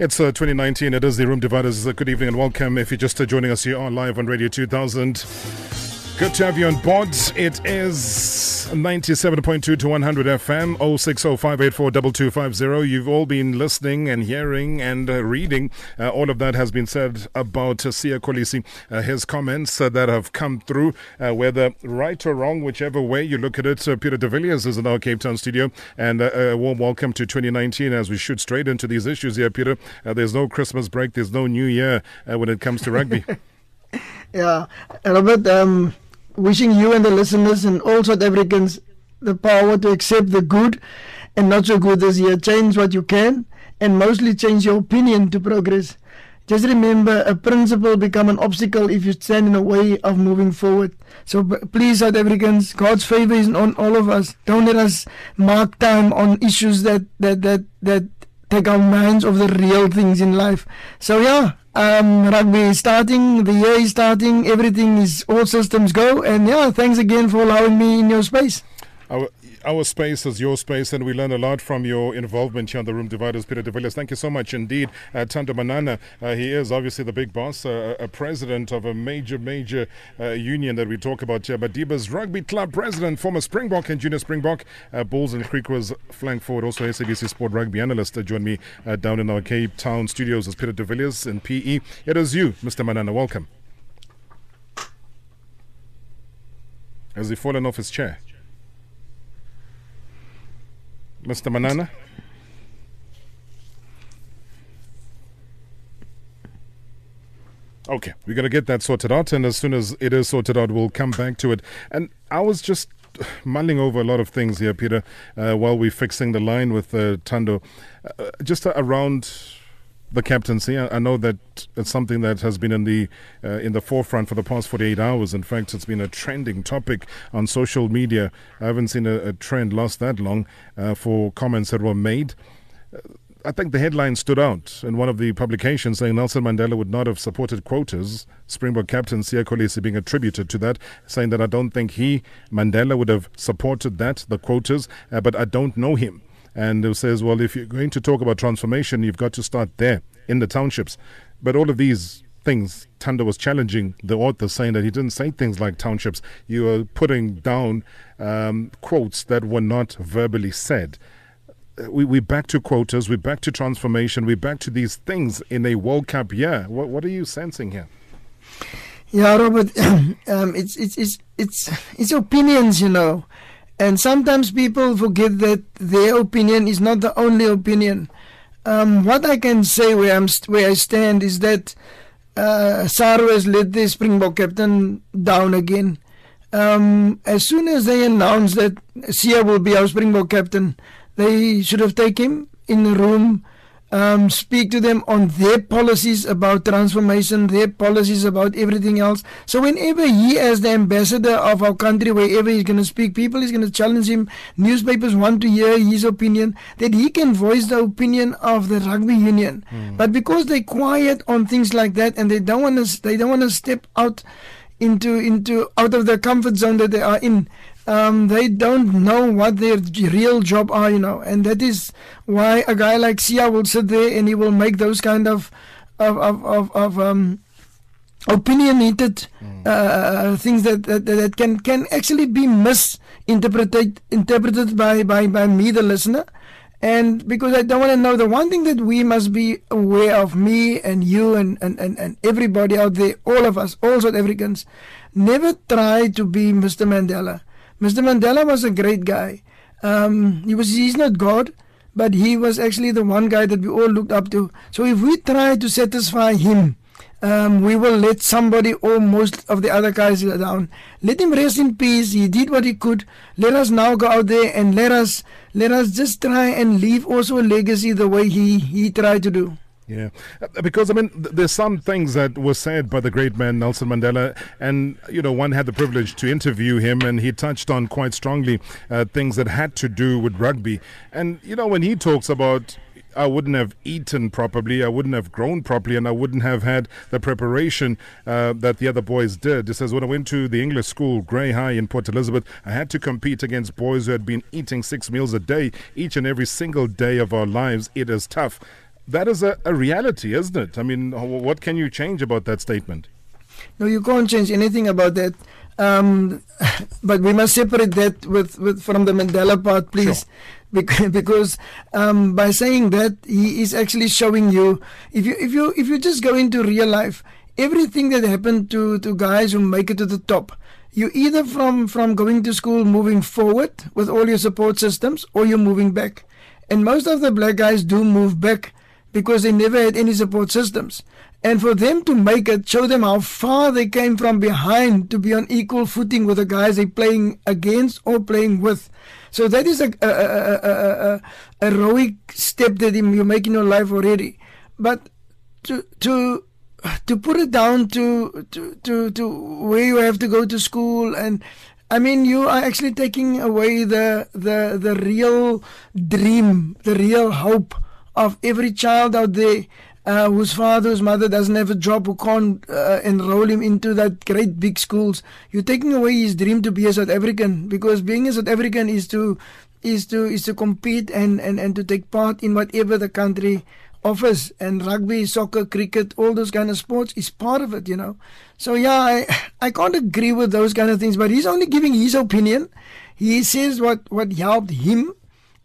It's uh, 2019. It is the Room Dividers. Good evening and welcome. If you're just uh, joining us here on live on Radio 2000, good to have you on board. It is 97.2 to 100 FM, 0605842250. You've all been listening and hearing and uh, reading. Uh, all of that has been said about uh, Siya Kolisi. Uh, his comments uh, that have come through, uh, whether right or wrong, whichever way you look at it. Uh, Peter de Villiers is in our Cape Town studio. And a warm welcome to 2019 as we shoot straight into these issues here, Peter. There's no Christmas break, there's no New Year when it comes to rugby. Yeah, Robert, um, wishing you and the listeners and all South Africans the power to accept the good and not so good this year. Change what you can and mostly change your opinion to progress. Just remember, a principle become an obstacle if you stand in the way of moving forward. So please, South Africans, God's favor is on all of us. Don't let us mark time on issues that that that that take our minds off the real things in life. So yeah, um, rugby is starting, the year is starting, everything is all systems go, and yeah, thanks again for allowing me in your space. Our, space is your space, and we learn a lot from your involvement here on the Room Dividers, Peter de Villiers. Thank you so much indeed. Uh, Thando Manana, uh, he is obviously the big boss, uh, a president of a major, major uh, union that we talk about here. Madiba's Rugby Club president, former Springbok and junior Springbok, uh, Bulls and Griquas flank forward, also SABC Sport Rugby analyst, uh, joined me uh, down in our Cape Town studios as Peter de Villiers in PE. It is you, Mr. Manana. Welcome. Has he fallen off his chair? Mr. Manana? Okay, we're going to get that sorted out, and as soon as it is sorted out, we'll come back to it. And I was just mulling over a lot of things here, Peter, uh, while we're fixing the line with uh, Thando. Uh, just around the captaincy, I, know that it's something that has been in the uh, in the forefront for the past 48 hours. In fact, it's been a trending topic on social media. I haven't seen a, a trend last that long uh, for comments that were made. I think the headline stood out in one of the publications saying Nelson Mandela would not have supported quotas. Springbok captain Siya Kolisi being attributed to that, saying that I don't think he, Mandela, would have supported that, the quotas, uh, but I don't know him. And it says, well, if you're going to talk about transformation, you've got to start there in the townships. But all of these things, Tanda was challenging the author, saying that he didn't say things like townships. You were putting down um, quotes that were not verbally said we, we're back to quotas, we're back to transformation, we're back to these things in a World Cup year. What, what are you sensing here? Yeah, Robert, um, it's it's it's it's it's opinions, you know, and sometimes people forget that their opinion is not the only opinion. Um, what I can say where I'm where I stand is that uh, Saru has let the Springbok captain down again. Um, as soon as they announced that Siya will be our Springbok captain, they should have taken him in the room, um, speak to them on their policies about transformation, their policies about everything else. So whenever he, as the ambassador of our country, wherever he's going to speak, people is going to challenge him. Newspapers want to hear his opinion that he can voice the opinion of the rugby union. But because they quiet on things like that and they don't want to, they don't want to step out into into out of the comfort zone that they are in. Um, they don't know what their real job are, you know, and that is why a guy like Siya will sit there and he will make those kind of of of, of, of um, opinionated uh, things that, that that can can actually be misinterpreted interpreted by by by me, the listener. And because I don't want to know, the one thing that we must be aware of, me and you and, and, and, and everybody out there, all of us, all South Africans, never try to be Mr. Mandela. Mr. Mandela was a great guy. Um, he was he's not God, but he was actually the one guy that we all looked up to. So if we try to satisfy him, um, we will let somebody or most of the other guys down. Let him rest in peace. He did what he could. Let us now go out there and let us let us just try and leave also a legacy the way he he tried to do. Yeah, because I mean, there's some things that were said by the great man Nelson Mandela, and you know, one had the privilege to interview him, and he touched on quite strongly uh, things that had to do with rugby. And you know, when he talks about I wouldn't have eaten properly, I wouldn't have grown properly, and I wouldn't have had the preparation uh, that the other boys did. He says, When I went to the English school, Grey High in Port Elizabeth, I had to compete against boys who had been eating six meals a day each and every single day of our lives. It is tough. That is a, a reality, isn't it? I mean, what can you change about that statement? No, you can't change anything about that. Um, but we must separate that with, with from the Mandela part, please. Sure. Because, because um, by saying that, he is actually showing you if you if you if you just go into real life, everything that happened to, to guys who make it to the top, you either from from going to school moving forward with all your support systems, or you're moving back. And most of the black guys do move back because they never had any support systems. And for them to make it, show them how far they came from behind to be on equal footing with the guys they're playing against or playing with. So that is a, a, a, a, heroic step that you make in your life already. But to to to put it down to, to to to where you have to go to school and I mean you are actually taking away the the the real dream, the real hope of every child out there uh, whose father, whose mother doesn't have a job, who can't uh, enroll him into that great big schools. You're taking away his dream to be a South African because being a South African is to is to is to compete and, and, and to take part in whatever the country offers. And rugby, soccer, cricket, all those kind of sports is part of it, you know. So yeah, I I can't agree with those kind of things, but he's only giving his opinion. He says what what helped him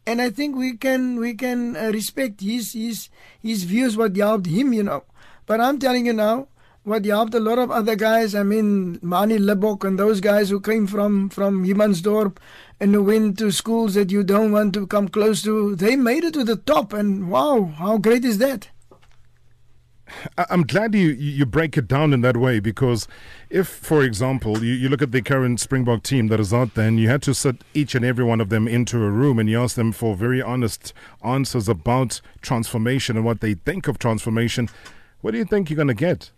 and I think we can we can uh, respect his his his views what helped him, you know. But I'm telling you now, what helped a lot of other guys. I mean, Manie Libbok and those guys who came from from Humansdorp and who went to schools that you don't want to come close to. They made it to the top, and wow, how great is that? I'm glad you, you break it down in that way because if, for example, you, you look at the current Springbok team that is out there and you had to sit each and every one of them into a room and you ask them for very honest answers about transformation and what they think of transformation, what do you think you're going to get?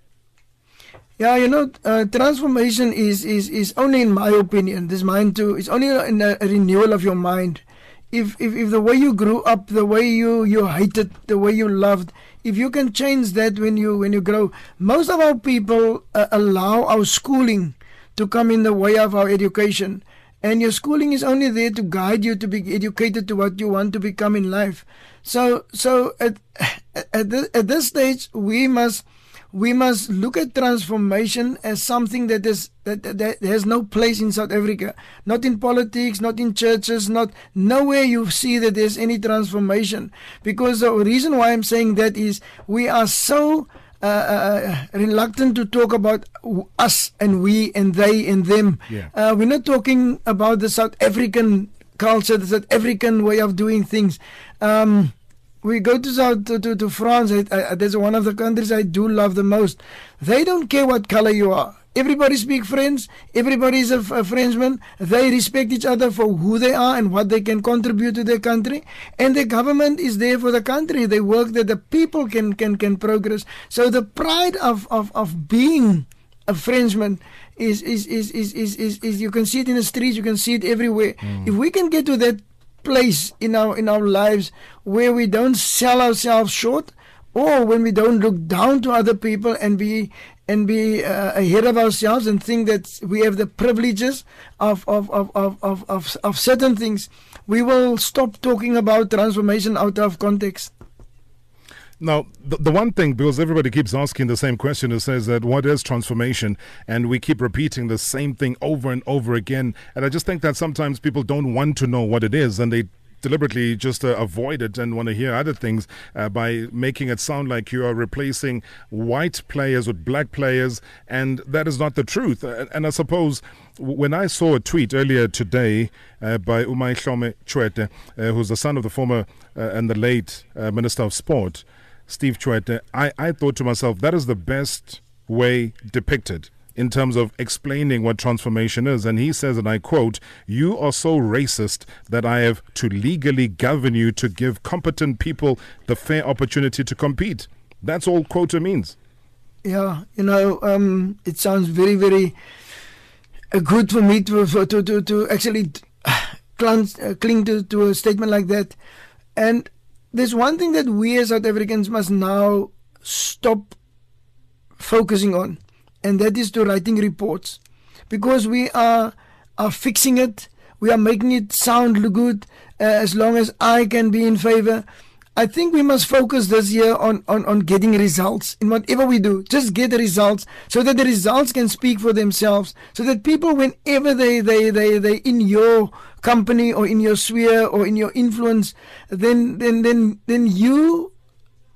Yeah, you know, uh, transformation is, is, is only, in my opinion, this mind too, it's only a, a renewal of your mind. If, if, if the way you grew up, the way you, you hated, the way you loved, if you can change that when you when you grow. Most of our people uh, allow our schooling to come in the way of our education. And your schooling is only there to guide you to be educated to what you want to become in life. So so at at, the, at this stage we must we must look at transformation as something that is that, that, that, has no place in South Africa. Not in politics, not in churches, not nowhere you see that there's any transformation. Because the reason why I'm saying that is we are so uh, uh, reluctant to talk about us and we and they and them. Yeah. Uh, we're not talking about the South African culture, the South African way of doing things. Um, we go to South to, to, to France. I, I, there's one of the countries I do love the most. They don't care what color you are. Everybody speak French. Everybody is a, a Frenchman. They respect each other for who they are and what they can contribute to their country. And the government is there for the country. They work that the people can can can progress. So the pride of of, of being a Frenchman is is, is, is, is, is, is you can see it in the streets. You can see it everywhere. Mm. If we can get to that place in our in our lives where we don't sell ourselves short or when we don't look down to other people and be and be uh, ahead of ourselves and think that we have the privileges of of, of, of, of, of, of certain things, we will stop talking about transformation out of context. Now, the, the one thing, because everybody keeps asking the same question, it says that what is transformation? And we keep repeating the same thing over and over again. And I just think that sometimes people don't want to know what it is and they deliberately just uh, avoid it and want to hear other things uh, by making it sound like you are replacing white players with black players, and that is not the truth. And I suppose when I saw a tweet earlier today uh, by Umay Hlome Tshwete, uh, who's the son of the former uh, and the late Minister of Sport, Steve Tshwete, I, I thought to myself, that is the best way depicted in terms of explaining what transformation is. And he says, and I quote, You are so racist that I have to legally govern you to give competent people the fair opportunity to compete. That's all quota means. Yeah, you know, um, it sounds very, very uh, good for me to, to, to, to actually cling, uh, cling to, to a statement like that. And there's one thing that we as South Africans must now stop focusing on, and that is to writing reports, because we are are fixing it. We are making it sound good uh, as long as I can be in favor. I think we must focus this year on, on, on getting results in whatever we do. Just get the results so that the results can speak for themselves. So that people, whenever they, they, they, they in your company or in your sphere or in your influence, then, then, then, then you,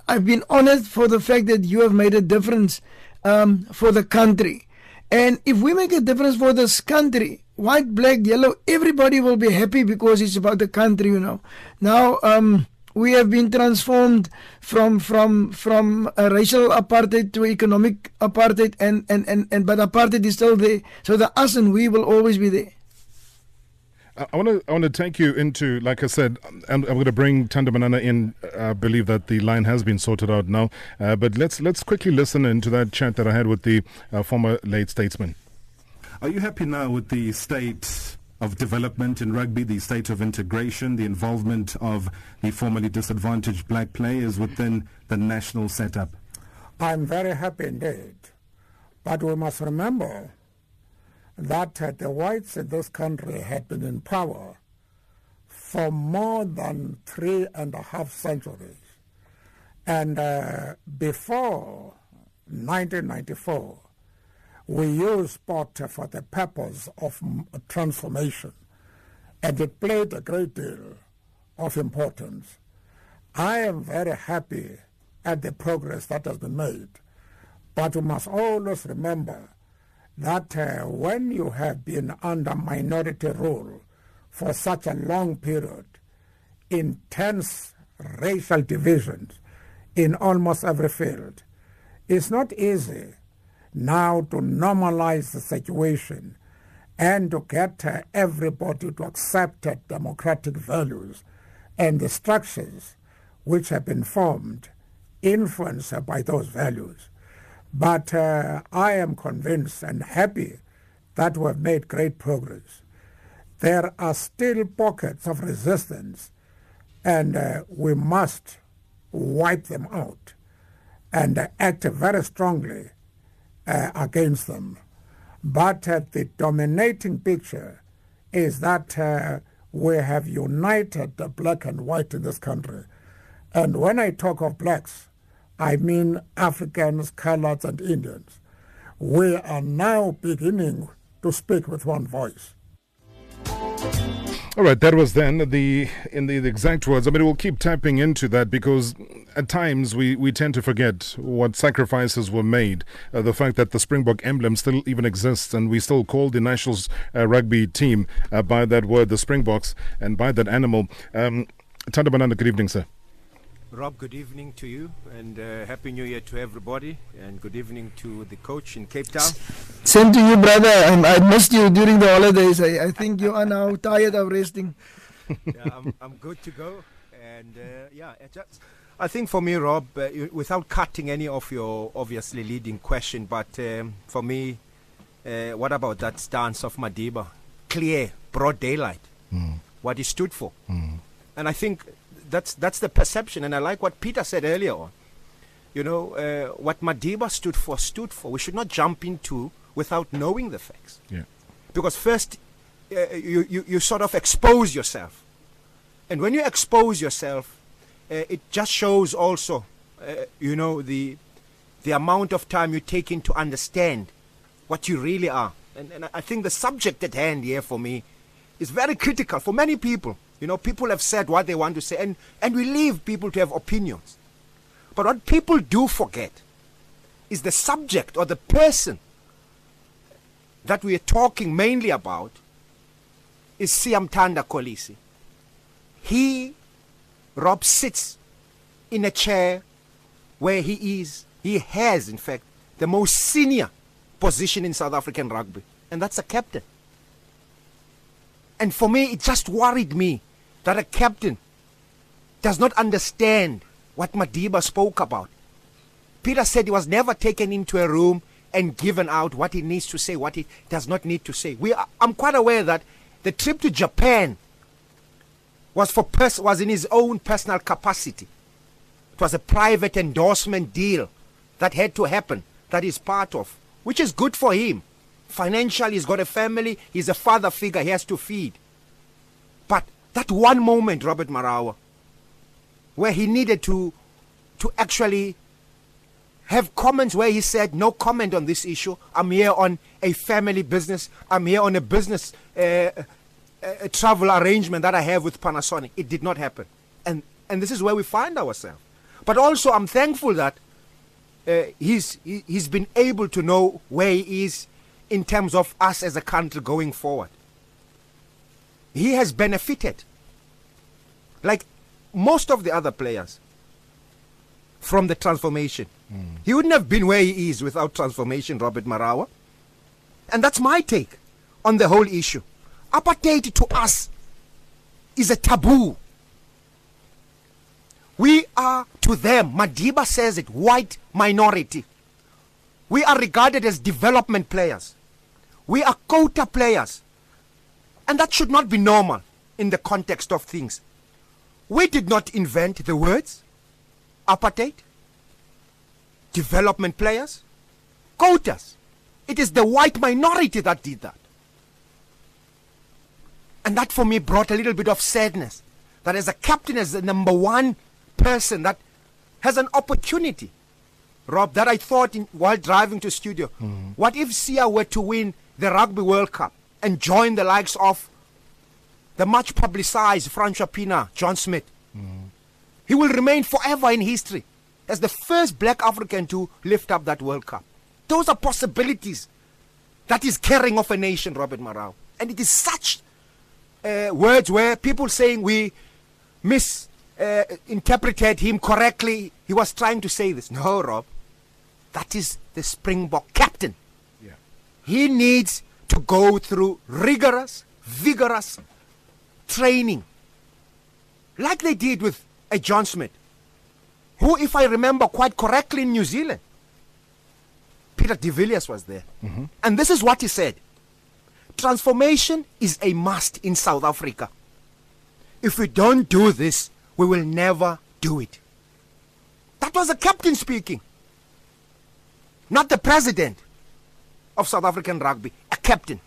I've been honored for the fact that you have made a difference um, for the country. And if we make a difference for this country, white, black, yellow, everybody will be happy because it's about the country, you know. Now, um, we have been transformed from from from a racial apartheid to economic apartheid and, and, and, and but apartheid is still there so the us and we will always be there I want to I want to take you into, like I said, I'm, I'm going to bring Thando Manana in. I believe that the line has been sorted out now, uh, but let's let's quickly listen into that chat that I had with the uh, former late statesman. Are you happy now with the state of development in rugby, the state of integration, the involvement of the formerly disadvantaged black players within the national setup? I'm very happy indeed. But we must remember that uh, the whites in this country had been in power for more than three and a half centuries. And uh, before 1994, we use sport for the purpose of transformation, and it played a great deal of importance. I am very happy at the progress that has been made, but we must always remember that uh, when you have been under minority rule for such a long period, intense racial divisions in almost every field, it's not easy now to normalize the situation and to get everybody to accept democratic values and the structures which have been formed influenced by those values. But uh, I am convinced and happy that we have made great progress. There are still pockets of resistance, and uh, we must wipe them out and uh, act very strongly uh, against them. But uh, the dominating picture is that uh, we have united the black and white in this country. And when I talk of blacks, I mean Africans, coloreds, and Indians. We are now beginning to speak with one voice. All right, that was then the in the, the, exact words. I mean, we'll keep tapping into that because at times we, we tend to forget what sacrifices were made. Uh, the fact that the Springbok emblem still even exists, and we still call the nationals uh, rugby team uh, by that word, the Springboks, and by that animal. Um, Thando Manana, good evening, sir. Rob, good evening to you and uh, Happy New Year to everybody and good evening to the coach in Cape Town. Same to you, brother. Um, I missed you during the holidays. I, I think you are now tired of resting. yeah, I'm, I'm good to go. And uh, yeah, just, I think for me, Rob, uh, without cutting any of your obviously leading question, but um, for me, uh, what about that stance of Madiba? Clear, broad daylight, mm. what he stood for. Mm. And I think that's that's the perception, and I like what Peter said earlier on. You know, uh, what Madiba stood for stood for. We should not jump into without knowing the facts. Yeah. Because first, uh, you, you you sort of expose yourself, and when you expose yourself, uh, it just shows also, uh, you know, the the amount of time you take in to understand what you really are. And, and I think the subject at hand here for me is very critical for many people. You know, people have said what they want to say, and, and we leave people to have opinions. But what people do forget is the subject or the person that we are talking mainly about is Siyamthanda Kolisi. He, Rob, sits in a chair where he is, he has, in fact, the most senior position in South African rugby, and that's a captain. And for me, it just worried me that a captain does not understand what Madiba spoke about. Peter said he was never taken into a room and given out what he needs to say, what he does not need to say. We are, I'm quite aware that the trip to Japan was for pers- was in his own personal capacity. It was a private endorsement deal that had to happen, that is part of, which is good for him. Financially, he's got a family, he's a father figure, he has to feed. That one moment, Robert Marawa, where he needed to to actually have comments where he said, No comment on this issue. I'm here on a family business. I'm here on a business uh, a travel arrangement that I have with Panasonic. It did not happen. And, and this is where we find ourselves. But also, I'm thankful that uh, he's, he's been able to know where he is in terms of us as a country going forward. He has benefited. Like most of the other players from the transformation. Mm. He wouldn't have been where he is without transformation, Robert Marawa. And that's my take on the whole issue. Apartheid to us is a taboo. We are to them, Madiba says it, white minority. We are regarded as development players. We are quota players. And that should not be normal in the context of things. We did not invent the words apartheid, development players, quotas. It is the white minority that did that. And that for me brought a little bit of sadness. That as a captain, as the number one person that has an opportunity, Rob, that I thought in, while driving to studio, mm. what if Siya were to win the Rugby World Cup and join the likes of the much publicized Francois Pienaar, John Smit. Mm. He will remain forever in history as the first black African to lift up that World Cup. Those are possibilities that is carrying off a nation, Robert Marawa. And it is such uh, words where people saying we misinterpreted uh, him correctly. He was trying to say this. No, Rob. That is the Springbok captain. Yeah. He needs to go through rigorous, vigorous training. Like they did with a John Smit, who, if I remember quite correctly, in New Zealand, Peter de Villiers was there. Mm-hmm. And this is what he said Transformation is a must in South Africa. If we don't do this, we will never do it. That was the captain speaking, not the president of South African rugby, captain.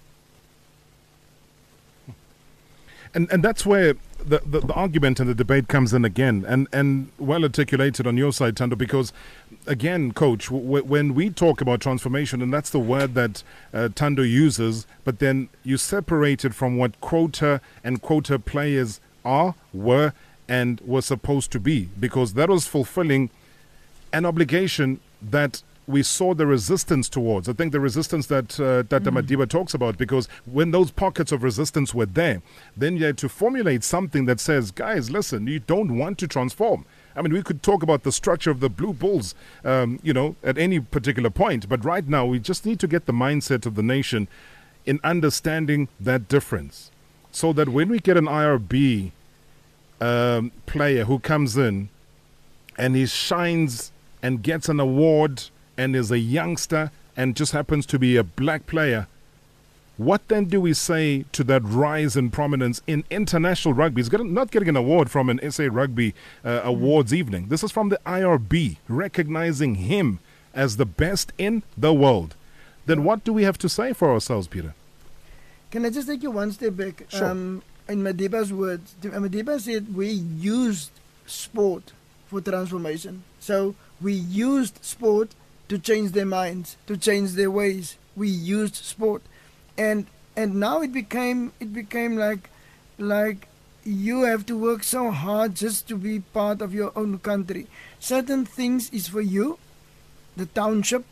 And and that's where the, the, the, argument and the debate comes in again, and, and well articulated on your side, Thando, because again, coach, w- when we talk about transformation, and that's the word that uh, Thando uses, but then you separate it from what quota and quota players are, were, and were supposed to be, because that was fulfilling an obligation that we saw the resistance towards. I think the resistance that uh, that mm. Madiba talks about, because when those pockets of resistance were there, then you had to formulate something that says, guys, listen, you don't want to transform. I mean, we could talk about the structure of the Blue Bulls, um, you know, at any particular point, but right now we just need to get the mindset of the nation in understanding that difference, so that when we get an IRB um, player who comes in and he shines and gets an award and is a youngster and just happens to be a black player, what then do we say to that rise in prominence in international rugby? He's not getting an award from an SA Rugby uh, Awards evening. This is from the IRB, recognizing him as the best in the world. Then what do we have to say for ourselves, Peter? Can I just take you one step back? Sure. Um, in Madiba's words, Madiba said we used sport for transformation. So we used sport to change their minds, to change their ways. We used sport, and and now it became it became like like you have to work so hard just to be part of your own country. Certain things is for you, the township,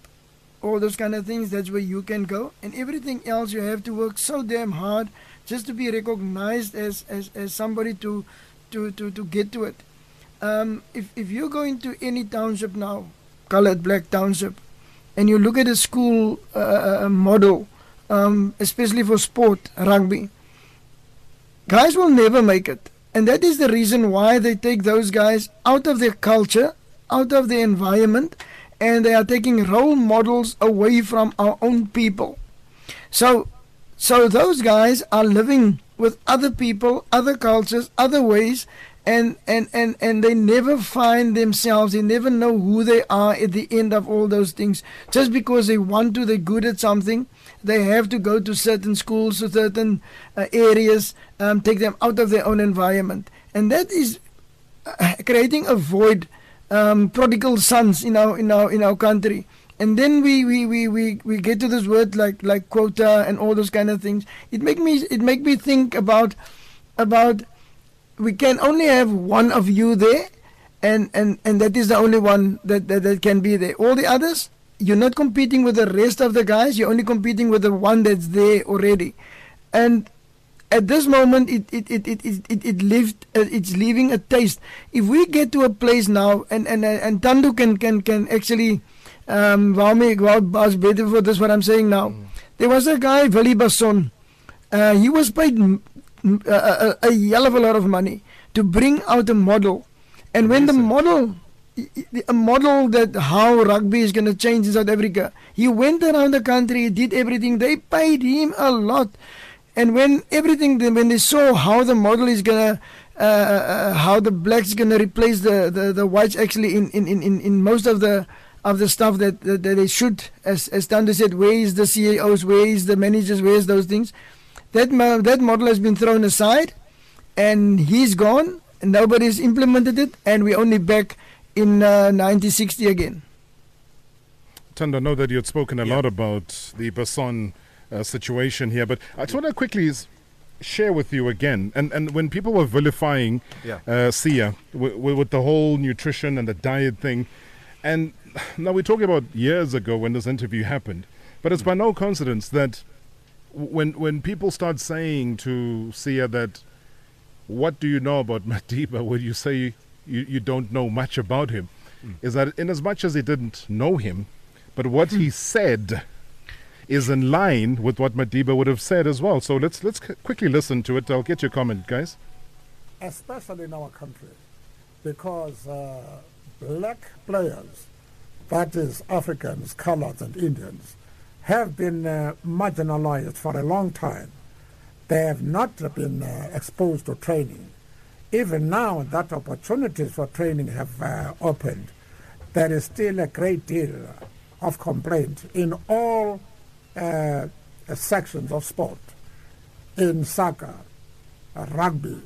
all those kind of things. That's where you can go, and everything else you have to work so damn hard just to be recognized as as, as somebody to to to to get to it. Um, if if you go into any township now, colored black township, and you look at a school uh, uh, model, um, especially for sport, rugby, guys will never make it. And that is the reason why they take those guys out of their culture, out of their environment, and they are taking role models away from our own people. So, so those guys are living with other people, other cultures, other ways, and and and and they never find themselves they never know who they are at the end of all those things just because they want to they're good at something they have to go to certain schools to certain uh, areas um, take them out of their own environment and that is uh, creating a void, um, prodigal sons in our in our in our country. And then we, we, we, we, we get to this word like like quota and all those kind of things. It make me it make me think about about we can only have one of you there and, and, and that is the only one that, that, that can be there. All the others, you're not competing with the rest of the guys, you're only competing with the one that's there already. And at this moment it it it it it, it, lived uh, it's leaving a taste if we get to a place now and and and Thando can can can actually um waarmee ek wou as beter for this what I'm saying now mm. there was a guy Willie Basson uh, he was paid a, a, a hell of a lot of money to bring out a model. And when the model a model that how rugby is going to change in South Africa he went around the country did everything they paid him a lot. And when everything, when they saw how the model is gonna, uh, uh, uh how the blacks gonna replace the, the, the whites actually in, in, in, in most of the of the stuff that, that, that they should, as as Thando said, where is the CEOs, where is the managers, where is those things? That that model has been thrown aside, and he's gone. And nobody's implemented it, and we're only back in uh, 1960 again. Thando, I know that you had spoken a yeah. lot about the Basson uh, situation here. But I just want to quickly share with you again. And and when people were vilifying yeah. uh, Siya w- w- with the whole nutrition and the diet thing, and now we're talking about years ago when this interview happened. But it's by no coincidence that when when people start saying to Siya that, what do you know about Madiba? When you say you, you don't know much about him, mm. is that in as much as he didn't know him, but what he said is in line with what Madiba would have said as well. So let's let's quickly listen to it. I'll get your comment, guys. Especially in our country, because uh, black players, that is Africans, colors, and Indians, have been uh, marginalized for a long time. They have not been uh, exposed to training. Even now that opportunities for training have uh, opened, there is still a great deal of complaint in all uh, sections of sport in soccer, rugby,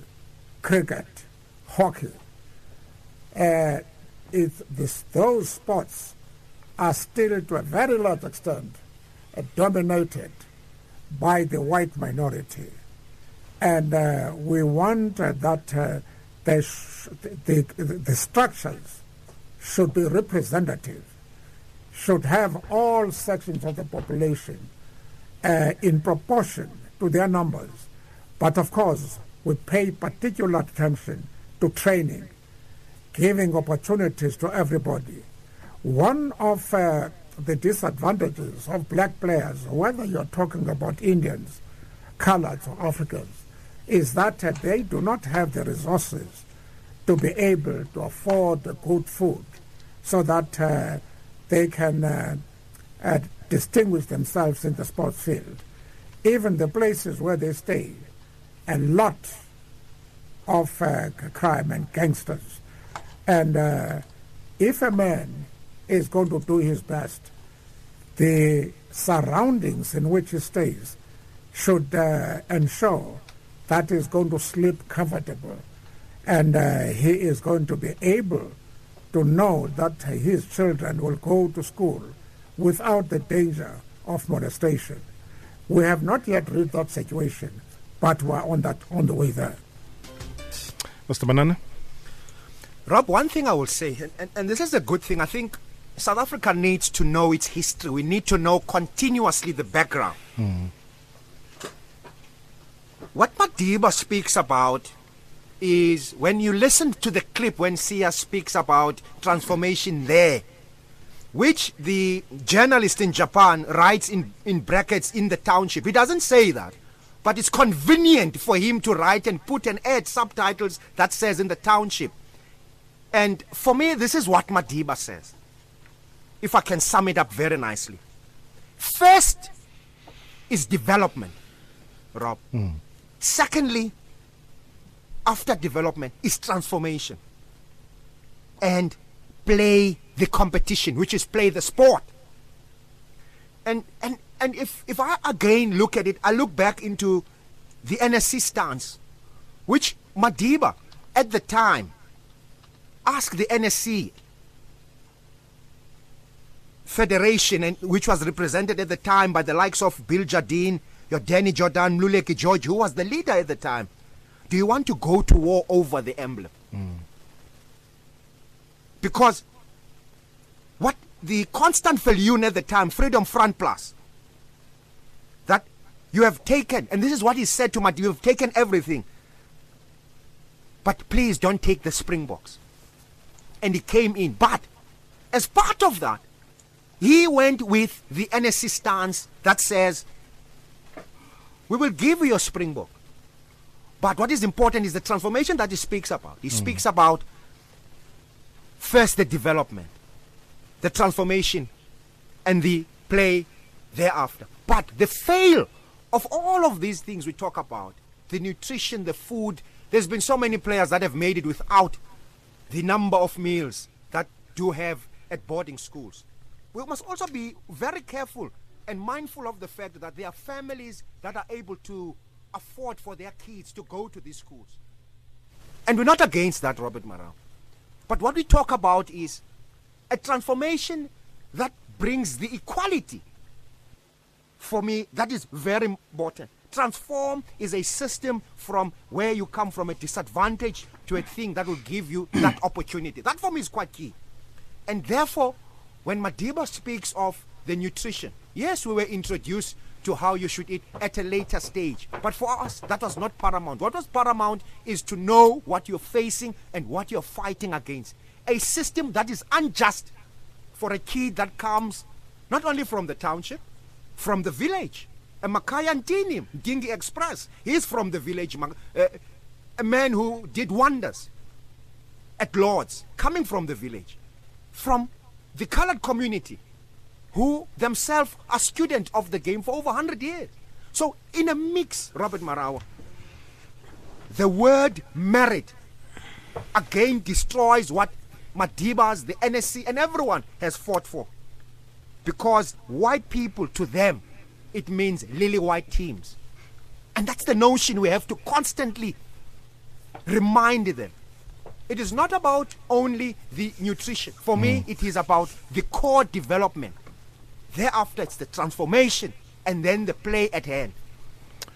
cricket, hockey. Uh, this, those sports are still to a very large extent dominated by the white minority. And uh, we want uh, that uh, sh- the, the, the structures should be representative should have all sections of the population uh, in proportion to their numbers. But of course, we pay particular attention to training, giving opportunities to everybody. One of uh, the disadvantages of black players, whether you're talking about Indians, coloreds, or Africans, is that they do not have the resources to be able to afford good food so that uh, they can uh, uh, distinguish themselves in the sports field. Even the places where they stay, a lot of uh, crime and gangsters. And uh, if a man is going to do his best, the surroundings in which he stays should uh, ensure that he's going to sleep comfortable and uh, he is going to be able to know that his children will go to school without the danger of molestation. We have not yet reached that situation, but we're on that on the way there. Mr. Manana? Rob, one thing I will say, and, and, and this is a good thing, I think South Africa needs to know its history. We need to know continuously the background. Hmm. What Madiba speaks about is when you listen to the clip when Siya speaks about transformation there, which the journalist in Japan writes in, in brackets in the township. He doesn't say that. But it's convenient for him to write and put and add subtitles that says in the township. And for me, this is what Madiba says. If I can sum it up very nicely. First is development, Rob. Mm. Secondly, after development is transformation and play the competition, which is play the sport. And and and if if I again look at it, I look back into the NSC stance, which Madiba at the time asked the NSC Federation, and, which was represented at the time by the likes of Bill Jardine, your Danny Jordan, Mluleki George, who was the leader at the time. Do you want to go to war over the emblem? Because what the Constand Viljoen at the time, Freedom Front Plus, that you have taken, and this is what he said to Mati, you have taken everything. But please don't take the Springboks. And he came in. But as part of that, he went with the NSC stance that says, we will give you a Springbok. But what is important is the transformation that he speaks about. He hmm. speaks about first the development, the transformation, and the play thereafter. But the fail of all of these things we talk about, the nutrition, the food, there's been so many players that have made it without the number of meals that do have at boarding schools. We must also be very careful and mindful of the fact that there are families that are able to afford for their kids to go to these schools. And we're not against that, Robert Marawa. But what we talk about is a transformation that brings the equality. For me, that is very important. Transform is a system from where you come from a disadvantage to a thing that will give you that opportunity. That for me is quite key. And therefore, when Madiba speaks of the nutrition, yes, we were introduced to how you should eat at a later stage. But for us, that was not paramount. What was paramount is to know what you're facing and what you're fighting against. A system that is unjust for a kid that comes not only from the township, from the village. A Makhaya Ntini, Mdingi Express, he's from the village. Uh, a man who did wonders at Lords, coming from the village. From the colored community, who themselves are students of the game for over 100 years. So, in a mix, Robert Marawa, the word merit again destroys what Madibas, the NSC, and everyone has fought for. Because white people, to them, it means lily white teams. And that's the notion we have to constantly remind them. It is not about only the nutrition. For me, mm. it is about the core development. Thereafter, it's the transformation and then the play at hand.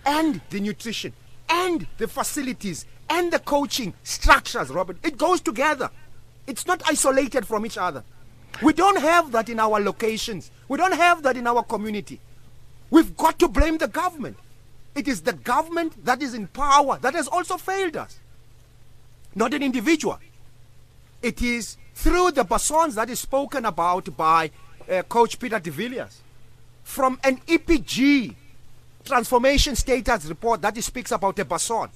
And the nutrition and the facilities and the coaching structures, Robert. It goes together. It's not isolated from each other. We don't have that in our locations. We don't have that in our community. We've got to blame the government. It is the government that is in power that has also failed us, not an individual. It is through the Bassons that is spoken about by uh, Coach Peter de Villiers from an EPG transformation status report that he speaks about a Basson,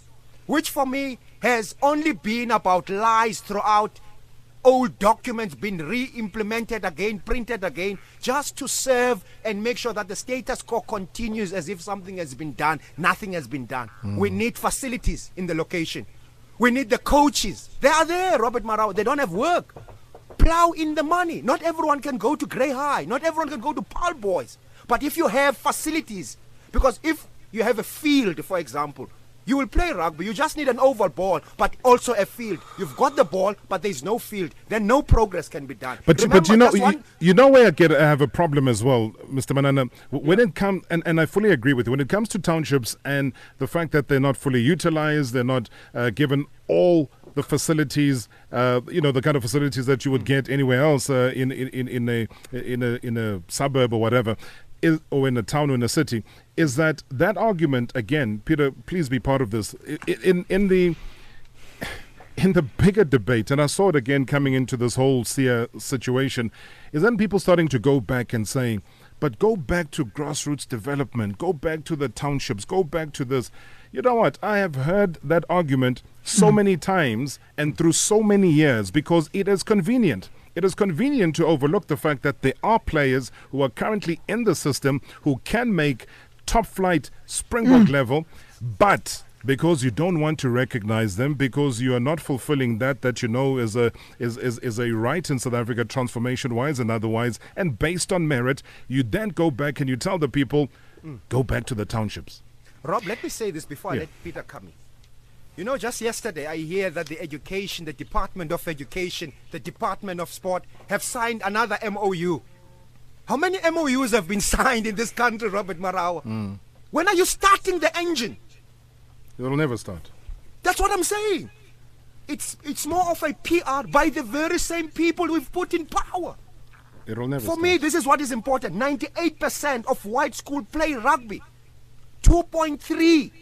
which for me has only been about lies throughout old documents being re-implemented again, printed again, just to serve and make sure that the status quo continues as if something has been done. Nothing has been done. We need facilities in the location. We need the coaches. They are there, Robert Marawa. They don't have work. Plow in the money. Not everyone can go to Grey High. Not everyone can go to Paul Boys. But if you have facilities, because if you have a field, for example, you will play rugby. You just need an oval ball, but also a field. You've got the ball, but there's no field. Then no progress can be done. But, Remember, but you know you, you know where I get I have a problem as well, Mr. Manana. When it comes and, and I fully agree with you. When it comes to townships and the fact that they're not fully utilized, they're not uh, given all the facilities, uh, you know, the kind of facilities that you would get anywhere else uh, in, in in in a in a in a suburb or whatever. Is, or in a town or in a city, is that that argument again, Peter? Please be part of this. In in the in the bigger debate, and I saw it again coming into this whole Siya situation, is then people starting to go back and saying, but go back to grassroots development, go back to the townships, go back to this. You know what? I have heard that argument so mm-hmm. many times and through so many years because it is convenient. It is convenient to overlook the fact that there are players who are currently in the system who can make top flight Springbok mm. level, but because you don't want to recognize them because you are not fulfilling that that you know is a is, is, is a right in South Africa transformation wise and otherwise and based on merit you then go back and you tell the people mm. go back to the townships. Rob, let me say this before I let Peter come in. You know, just yesterday I hear that the education, the Department of Education, the Department of Sport have signed another MOU. How many MOUs have been signed in this country, Robert Marawa? Hmm. When are you starting the engine? It'll never start. That's what I'm saying. It's it's more of a PR by the very same people we've put in power. It'll never For start. me, this is what is important. 98% of white school play rugby. 2.3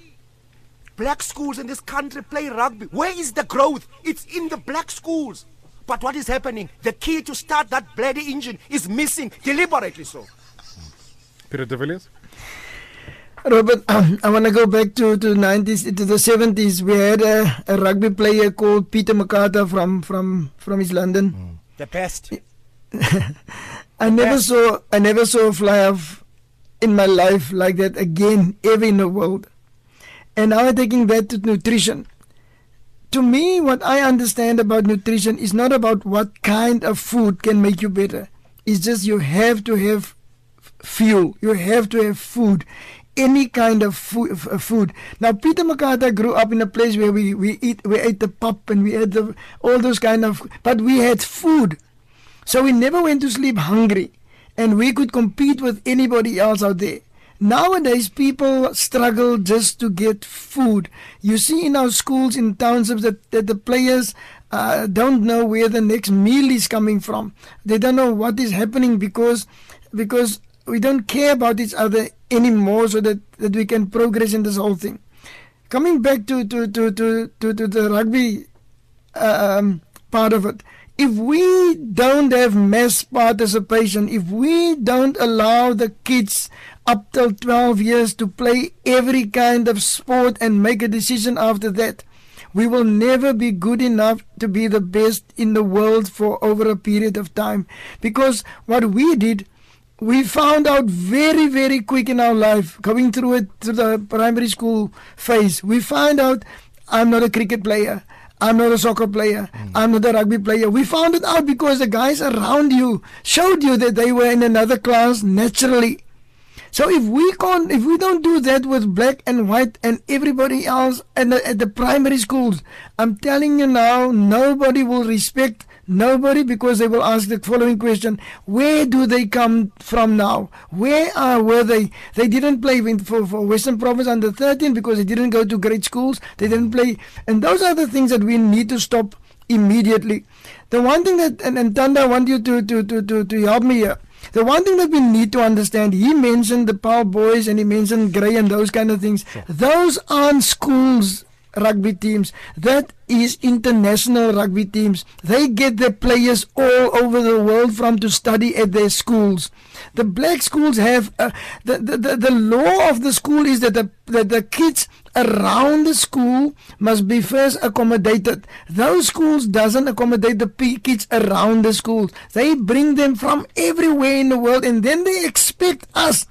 black schools in this country play rugby. Where is the growth? It's in the black schools. But what is happening? The key to start that bloody engine is missing, deliberately so. Peter de Villiers? Robert, I want to go back to to 90s to the 70s. We had a, a rugby player called Peter McCarter from from from East London. Hmm. The best. I never Yes. saw I never saw a fly off in my life like that again ever in the world. And now I'm taking that to nutrition. To me, what I understand about nutrition is not about what kind of food can make you better. It's just you have to have fuel. You have to have food. Any kind of food, uh, food. Now, Peter McCarter grew up in a place where we, we eat we ate the pop and we had the, all those kind of, but we had food. So we never went to sleep hungry and we could compete with anybody else out there. Nowadays, people struggle just to get food. You see in our schools, in townships, that, that the players uh, don't know where the next meal is coming from. They don't know what is happening because because we don't care about each other anymore so that, that we can progress in this whole thing. Coming back to, to, to, to, to, to the rugby um, part of it. If we don't have mass participation, if we don't allow the kids up till 12 years to play every kind of sport and make a decision after that, we will never be good enough to be the best in the world for over a period of time. Because what we did, we found out very, very quick in our life, going through it through the primary school phase. We find out I'm not a cricket player. I'm not a soccer player. Mm. I'm not a rugby player. We found it out because the guys around you showed you that they were in another class naturally. So if we can't, if we don't do that with black and white and everybody else at the, at the primary schools, I'm telling you now, nobody will respect nobody because they will ask the following question: Where do they come from now? Where are were they? They didn't play for for Western Province under 13 because they didn't go to great schools. They didn't play, and those are the things that we need to stop immediately. The one thing that and, and Thando, I want you to to to to, to help me here. The one thing that we need to understand, he mentioned the Paarl boys and he mentioned Grey and those kind of things. Those aren't schools rugby teams. That is international rugby teams. They get their players all over the world from to study at their schools. The black schools have uh, the, the, the the law of the school is that the that the kids around the school must be first accommodated. Those schools doesn't accommodate the kids around the schools. They bring them from everywhere in the world, and then they expect us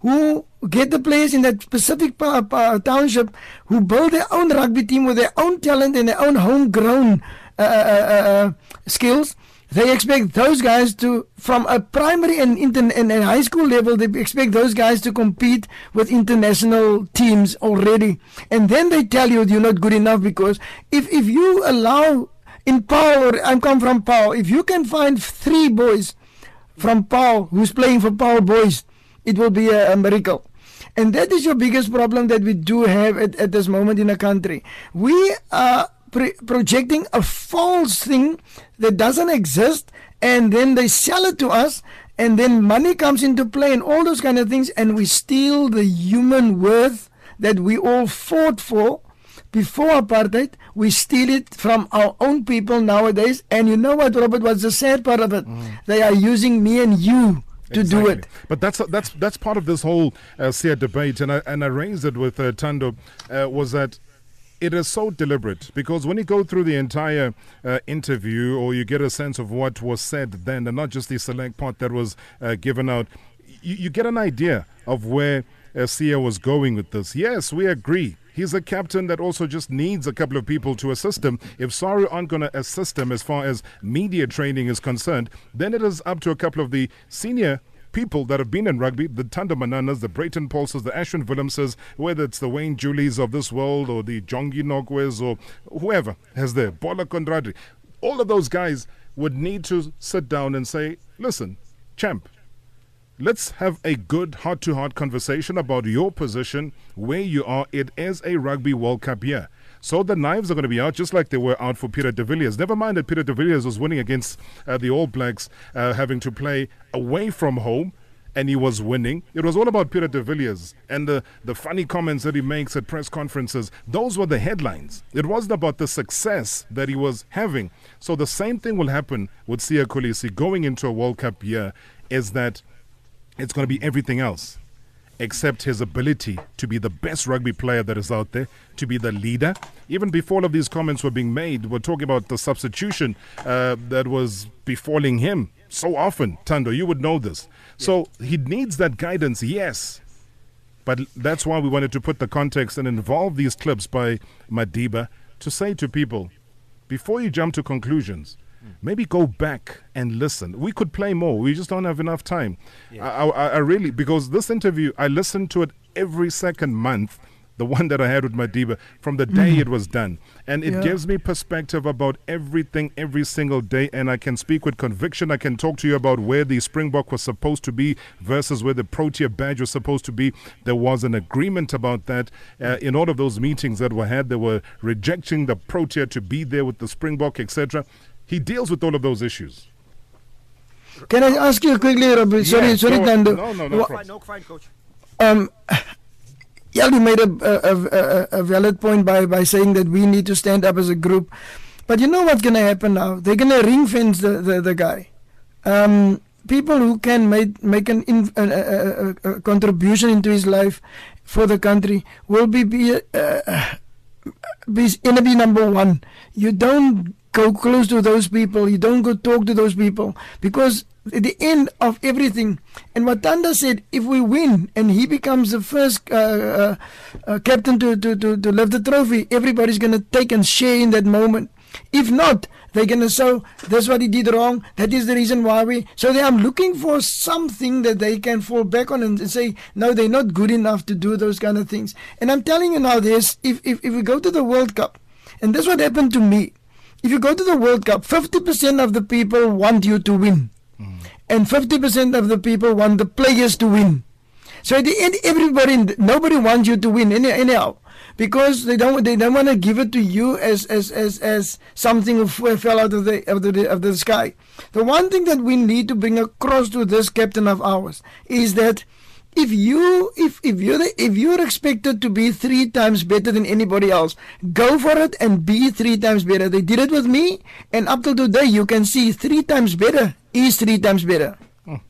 who get the players in that specific township who build their own rugby team with their own talent and their own homegrown uh, uh, uh, uh, skills. They expect those guys to, from a primary and, and, and high school level, they expect those guys to compete with international teams already. And then they tell you you're not good enough because if, if you allow in Paarl, or I come from Paarl, if you can find three boys from Paarl who's playing for Paarl boys, it will be a, a miracle. And that is your biggest problem that we do have at, at this moment in the country. We are pre- projecting a false thing that doesn't exist, and then they sell it to us, and then money comes into play and all those kind of things, and we steal the human worth that we all fought for before apartheid. We steal it from our own people nowadays. And you know what, Robert? was the sad part of it? They are using me and you to do it. But that's that's that's part of this whole uh, debate, and I and I raised it with uh, Thando, uh, was that it is so deliberate because when you go through the entire uh, interview, or you get a sense of what was said then, and not just the select part that was uh, given out, you, you get an idea of where uh, Siya was going with this. Yes, we agree. He's a captain that also just needs a couple of people to assist him. If Saru aren't going to assist him as far as media training is concerned, then it is up to a couple of the senior people that have been in rugby, the Thando Mananas, the Breyton Paulses, the Ashwin Willemses, whether it's the Wayne Julies of this world or the Jongi Nokwes or whoever has there, Bolla Conradie, all of those guys would need to sit down and say, listen, champ, Let's have a good heart to heart conversation about your position, where you are. It is a Rugby World Cup year. So the knives are going to be out just like they were out for Peter de Villiers. Never mind that Peter de Villiers was winning against uh, the All Blacks, uh, having to play away from home. And he was winning. It was all about Peter de Villiers and the, the funny comments that he makes at press conferences. Those were the headlines. It wasn't about the success that he was having. So the same thing will happen with Siya Kolisi going into a World Cup year is that it's going to be everything else except his ability to be the best rugby player that is out there, to be the leader. Even before all of these comments were being made, we're talking about the substitution uh, that was befalling him so often. Thando, you would know this. So he needs that guidance, yes. But that's why we wanted to put the context and involve these clips by Madiba to say to people, before you jump to conclusions, maybe go back and listen. We could play more. We just don't have enough time. Yeah. I, I, I really because this interview I listened to it every second month. The one that I had with Madiba from the day it was done. And it Yeah. gives me perspective about everything every single day. And I can speak with conviction. I can talk to you about where the Springbok was supposed to be versus where the Protea badge was supposed to be. There was an agreement about that. Uh, in all of those meetings that were had, they were rejecting the Protea to be there with the Springbok, etc. He deals with all of those issues. Can I ask you quickly, Robert? Sorry, Yeah, sorry, go- Thando. no, no, no Wha- problem. Fine, no, fine, coach. um, yeah, you made a, a, a, a valid point by, by saying that we need to stand up as a group. But you know what's going to happen now? They're going to ring fence the, the, the guy. Um, people who can make, make an in, a, a, a, a contribution into his life for the country will be, be, uh, be enemy number one. You don't go close to those people. You don't go talk to those people because at the end of everything, and what Thando said, if we win and he becomes the first uh, uh, uh, captain to, to, to, to lift the trophy, everybody's going to take and share in that moment. If not, they're going to say, that's what he did wrong. That is the reason why we. So they are looking for something that they can fall back on and say, no, they're not good enough to do those kind of things. And I'm telling you now this if, if, if we go to the World Cup, and that's what happened to me. If you go to the World Cup, 50% of the people want you to win. Mm. And 50% of the people want the players to win. So at the end, everybody, nobody wants you to win any, anyhow, because they don't, they don't want to give it to you as, as, as, as something of- fell out of the, of the, of the sky. The one thing that we need to bring across to this captain of ours is that if you if if you're the, if you're expected to be three times better than anybody else, go for it and be three times better. They did it with me, and up till today, you can see three times better is three times better. I'm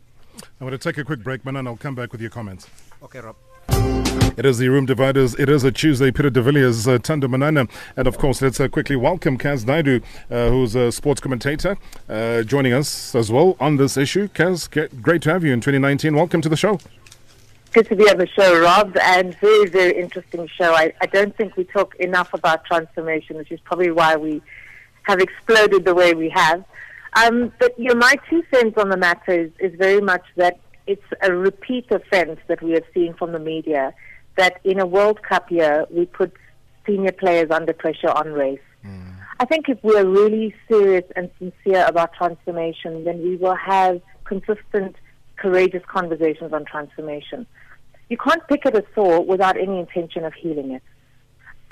going to take a quick break, man, and I'll come back with your comments. Okay, Rob. It is the Room Dividers. It is a Tuesday. Peter de Villiers, uh, Thando Manana. And of course, let's uh, quickly welcome Kass Naidoo, uh, who's a sports commentator, uh, joining us as well on this issue. Kass, great to have you in 2019. Welcome to the show. Good to be on the show, Rob, and very, very interesting show. I, I don't think we talk enough about transformation, which is probably why we have exploded the way we have. Um, but you know, my two cents on the matter is, is very much that it's a repeat offence that we have seen from the media that in a World Cup year we put senior players under pressure on race. I think if we're really serious and sincere about transformation, then we will have consistent, courageous conversations on transformation. You can't pick at a sore without any intention of healing it.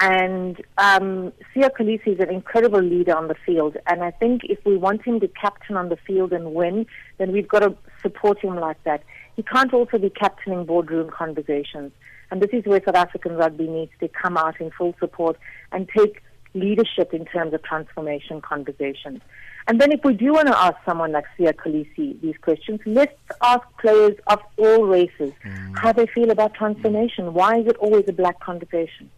And um, Siya Kolisi is an incredible leader on the field. And I think if we want him to captain on the field and win, then we've got to support him like that. He can't also be captaining boardroom conversations. And this is where South African rugby needs to come out in full support and take leadership in terms of transformation conversations. And then if we do want to ask someone like Siya Kolisi these questions, let's ask players of all races how they feel about transformation. Why is it always a black conversation?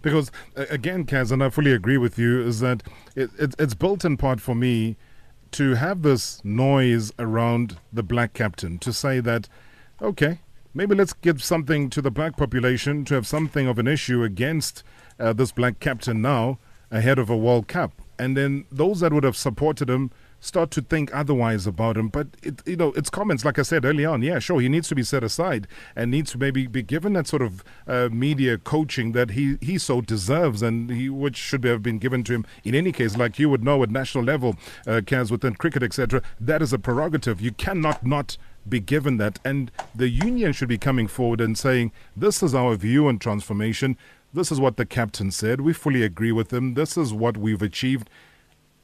Because, uh, again, Kass, and I fully agree with you, is that it, it, it's built in part for me to have this noise around the black captain to say that, okay, maybe let's give something to the black population to have something of an issue against uh, this black captain now ahead of a World Cup. And then those that would have supported him start to think otherwise about him. But it, you know, it's comments like I said early on. Yeah, sure, he needs to be set aside and needs to maybe be given that sort of uh, media coaching that he he so deserves, and he which should have been given to him in any case. Like you would know at national level, uh, within cricket, etc. That is a prerogative. You cannot not be given that, and the union should be coming forward and saying, "This is our view on transformation." This is what the captain said. We fully agree with him. This is what we've achieved.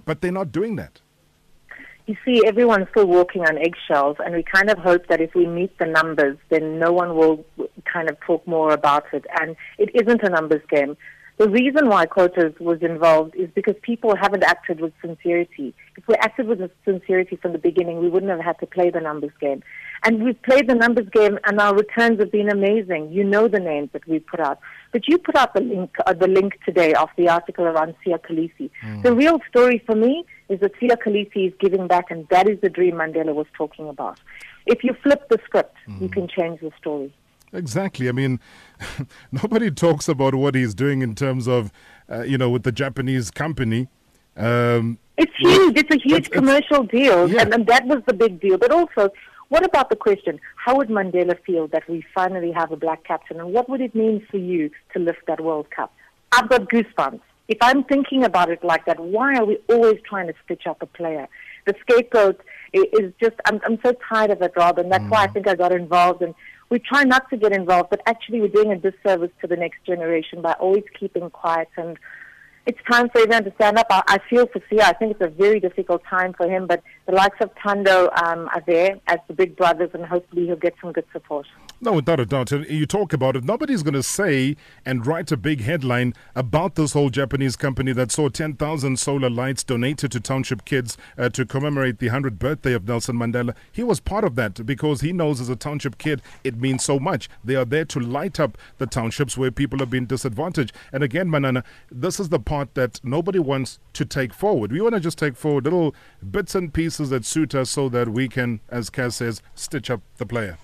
But they're not doing that. You see, everyone's still walking on eggshells, and we kind of hope that if we meet the numbers, then no one will kind of talk more about it. And it isn't a numbers game. The reason why quotas was involved is because people haven't acted with sincerity. If we acted with sincerity from the beginning, we wouldn't have had to play the numbers game. And we've played the numbers game, and our returns have been amazing. You know the names that we put out. But you put out the link, uh, the link today of the article around Siya Kolisi. Mm. The real story for me is that Siya Kolisi is giving back, and that is the dream Mandela was talking about. If you flip the script, mm. you can change the story. Exactly. I mean, nobody talks about what he's doing in terms of, uh, you know, with the Japanese company. Um, it's huge. It's a huge it's, commercial it's, deal, yeah. and, and that was the big deal. But also, what about the question, how would Mandela feel that we finally have a black captain? And what would it mean for you to lift that World Cup? I've got goosebumps. If I'm thinking about it like that, why are we always trying to stitch up a player? The scapegoat is just, I'm, I'm so tired of it, Rob, and that's mm. why I mm. think I got involved. And we try not to get involved, but actually we're doing a disservice to the next generation by always keeping quiet and it's time for everyone to stand up. I, I feel for Siya. I think it's a very difficult time for him, but the likes of Thando um, are there as the big brothers, and hopefully he'll get some good support. No, without a doubt. You talk about it. Nobody's going to say and write a big headline about this whole Japanese company that saw 10,000 solar lights donated to township kids uh, to commemorate the 100th birthday of Nelson Mandela. He was part of that because he knows as a township kid it means so much. They are there to light up the townships where people have been disadvantaged. And again, Manana, this is the part that nobody wants to take forward. We want to just take forward little bits and pieces that suit us so that we can, as Kass says, stitch up the player.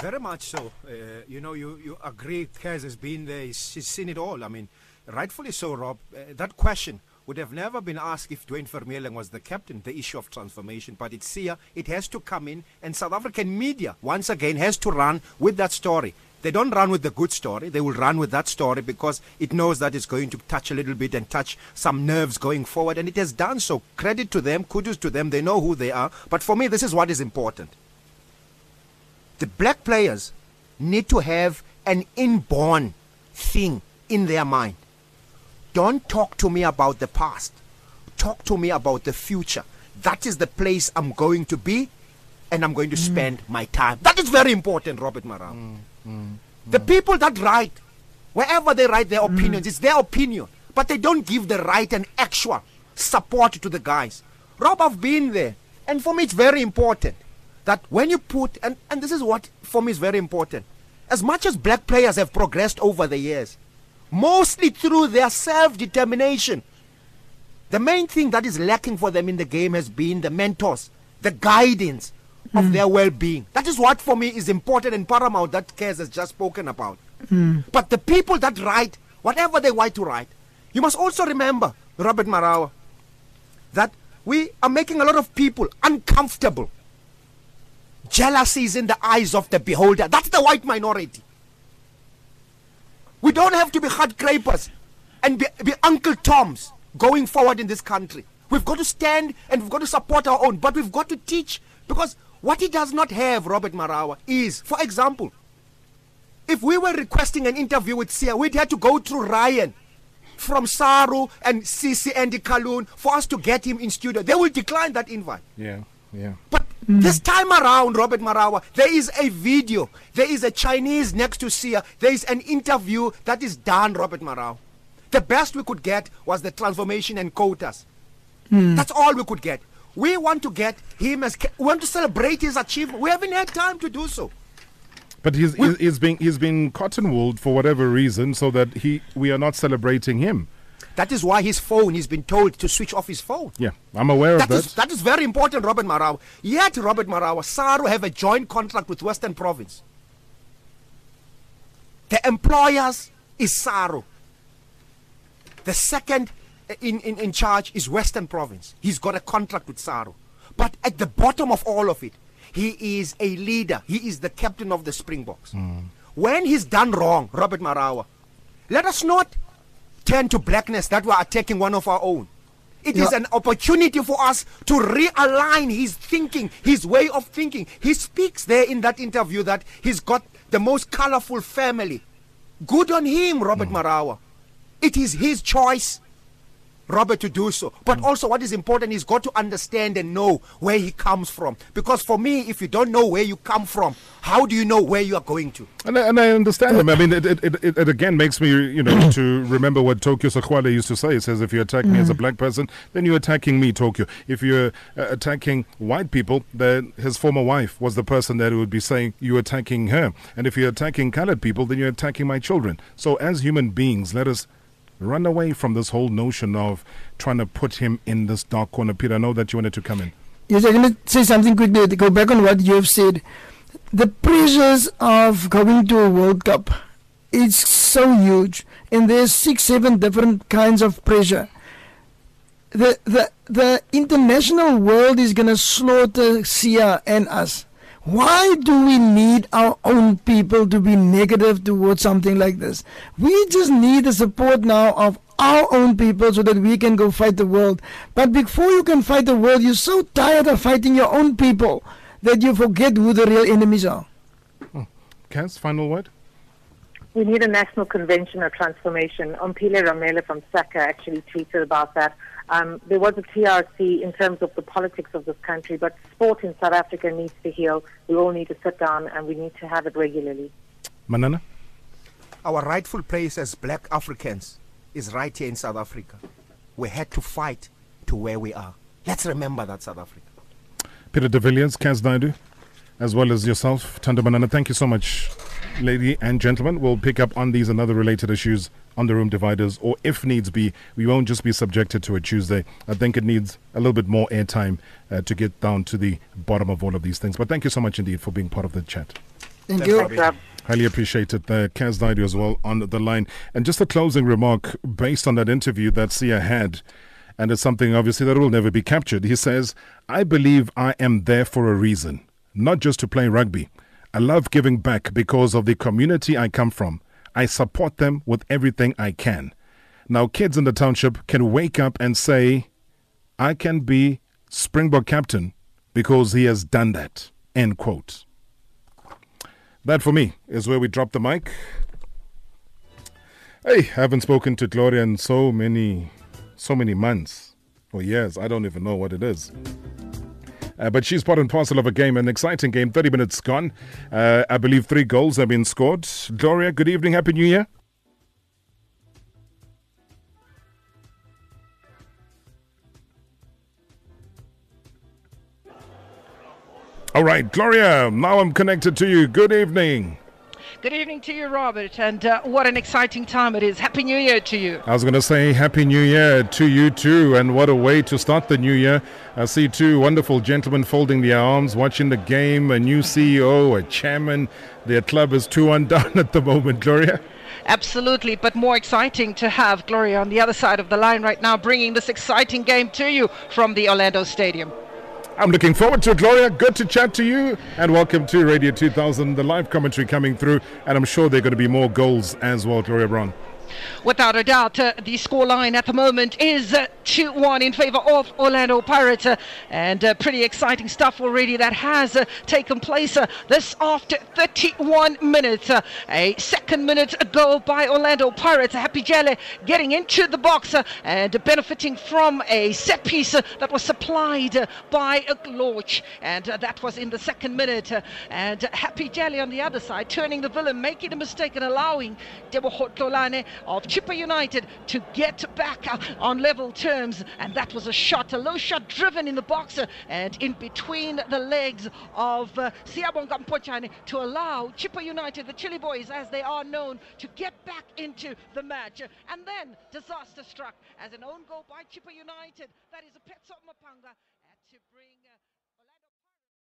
Very much so. Uh, you know, you, you agree Kass has been there, he's, he's, seen it all. I mean, rightfully so, Rob. Uh, that question would have never been asked if Duane Vermeulen was the captain, the issue of transformation. But it's here, it has to come in, and South African media, once again, has to run with that story. They don't run with the good story. They will run with that story because it knows that it's going to touch a little bit and touch some nerves going forward. And it has done so. Credit to them, kudos to them. They know who they are. But for me, this is what is important the black players need to have an inborn thing in their mind. Don't talk to me about the past. Talk to me about the future. That is the place I'm going to be and I'm going to mm. spend my time. That is very important, Robert Marawa. Mm, mm, the people that write, wherever they write their opinions, it's their opinion. But they don't give the right and actual support to the guys. Rob, I've been there. And for me, it's very important that when you put, and, and this is what for me is very important, as much as black players have progressed over the years, mostly through their self determination, the main thing that is lacking for them in the game has been the mentors, the guidance of mm. their well being. That is what for me is important and paramount that Kass has just spoken about. Mm. But the people that write, whatever they want to write, you must also remember, Robert Marawa, that we are making a lot of people uncomfortable Jealousy is in the eyes of the beholder. That's the white minority. We don't have to be hard crapers and be, be Uncle Toms going forward in this country. We've got to stand and we've got to support our own, but we've got to teach because what he does not have, Robert Marawa, is, for example, if we were requesting an interview with Siya, we'd have to go through Ryan from SARU and CC Andy Colquhoun for us to get him in studio. They will decline that invite. Yeah, yeah. But Mm. This time around, Robert Marawa, there is a video. There is a Chinese next to Siya. There is an interview that is done, Robert Marawa. The best we could get was the transformation and quotas. Mm. That's all we could get. We want to get him as we want to celebrate his achievement. We haven't had time to do so. But he's, he's, he's been he's been cotton wooled for whatever reason, so that he we are not celebrating him. That is why his phone, he's been told to switch off his phone. Yeah, I'm aware that of that. Is, that is very important, Robert Marawa. Yet, Robert Marawa, SARU have a joint contract with Western Province. The employers is SARU. The second in, in, in charge is Western Province. He's got a contract with SARU. But at the bottom of all of it, he is a leader. He is the captain of the Springboks. Hmm. When he's done wrong, Robert Marawa, let us not turn to blackness that we're attacking one of our own. It is Yeah. an opportunity for us to realign his thinking, his way of thinking. He speaks there in that interview that he's got the most colorful family. Good on him, Robert mm. Marawa. It is his choice. Robert to do so. But also, what is important is got to understand and know where he comes from. Because for me, if you don't know where you come from, how do you know where you are going to? And I, and I understand him. I mean, it, it, it, it again makes me, you know, to remember what Tokyo Sexwale used to say. He says, if you attack me as a black person, then you're attacking me, Tokyo. If you're uh, attacking white people, then his former wife was the person that would be saying you're attacking her. And if you're attacking colored people, then you're attacking my children. So as human beings, let us run away from this whole notion of trying to put him in this dark corner. Peter, I know that you wanted to come in. Yes, I'm going to say something quickly to go back on what you have said. The pressures of going to a World Cup is so huge, and there's six, seven different kinds of pressure. The the the international world is going to slaughter Siya and us. Why do we need our own people to be negative towards something like this? We just need the support now of our own people so that we can go fight the world. But before you can fight the world, you're so tired of fighting your own people that you forget who the real enemies are. Hmm. Kass, final word? We need a national convention of transformation. Omphile Ramela from SACA actually tweeted about that. Um, there was a TRC in terms of the politics of this country, but sport in South Africa needs to heal. We all need to sit down and we need to have it regularly. Manana? Our rightful place as black Africans is right here in South Africa. We had to fight to where we are. Let's remember that, South Africa. Peter de Villiers, Kass Naidoo, as well as yourself, Thando Manana. Thank you so much, lady and gentlemen. We'll pick up on these and other related issues on the room dividers, or if needs be, we won't just be subjected to a Tuesday. I think it needs a little bit more airtime uh, to get down to the bottom of all of these things. But thank you so much indeed for being part of the chat. Thank you. Thanks, Rob. Highly appreciated. Uh, Kass Naidoo as well on the line. And just a closing remark based on that interview that Siya had, and it's something obviously that will never be captured. He says, I believe I am there for a reason, not just to play rugby. I love giving back because of the community I come from. I support them with everything I can. Now, kids in the township can wake up and say, I can be Springbok captain because he has done that. End quote. That for me is where we drop the mic. Hey, haven't spoken to Gloria in so many, so many months or years. I don't even know what it is. Uh, but she's part and parcel of a game, an exciting game. 30 minutes gone. Uh, I believe three goals have been scored. Gloria, good evening. Happy New Year. All right, Gloria, now I'm connected to you. Good evening. Good evening to you, Robert, and uh, what an exciting time it is. Happy New Year to you. I was going to say Happy New Year to you too, and what a way to start the new year. I see two wonderful gentlemen folding their arms, watching the game, a new CEO, a chairman. Their club is two undone at the moment, Gloria. Absolutely, but more exciting to have Gloria on the other side of the line right now, bringing this exciting game to you from the Orlando Stadium. I'm looking forward to it, Gloria. Good to chat to you, and welcome to Radio 2000, the live commentary coming through, and I'm sure there are going to be more goals as well, Gloria Brown. Without a doubt, uh, the scoreline at the moment is uh, 2 1 in favor of Orlando Pirates. Uh, and uh, pretty exciting stuff already that has taken place this after 31 minutes. A second minute goal by Orlando Pirates. Happy Jele getting into the box and benefiting from a set piece that was supplied by a Glorch. And that was in the second minute. And Happy Jele on the other side, turning the villain, making a mistake and allowing Deboho Tlolane of Chippa United to get back on level terms. And that was a shot, a low shot driven in the box and in between the legs of uh, Siyabonga Mpontshane to allow Chippa United, the Chili Boys as they are known, to get back into the match. And then disaster struck as an own goal by Chippa United. That is a Petso Mapanga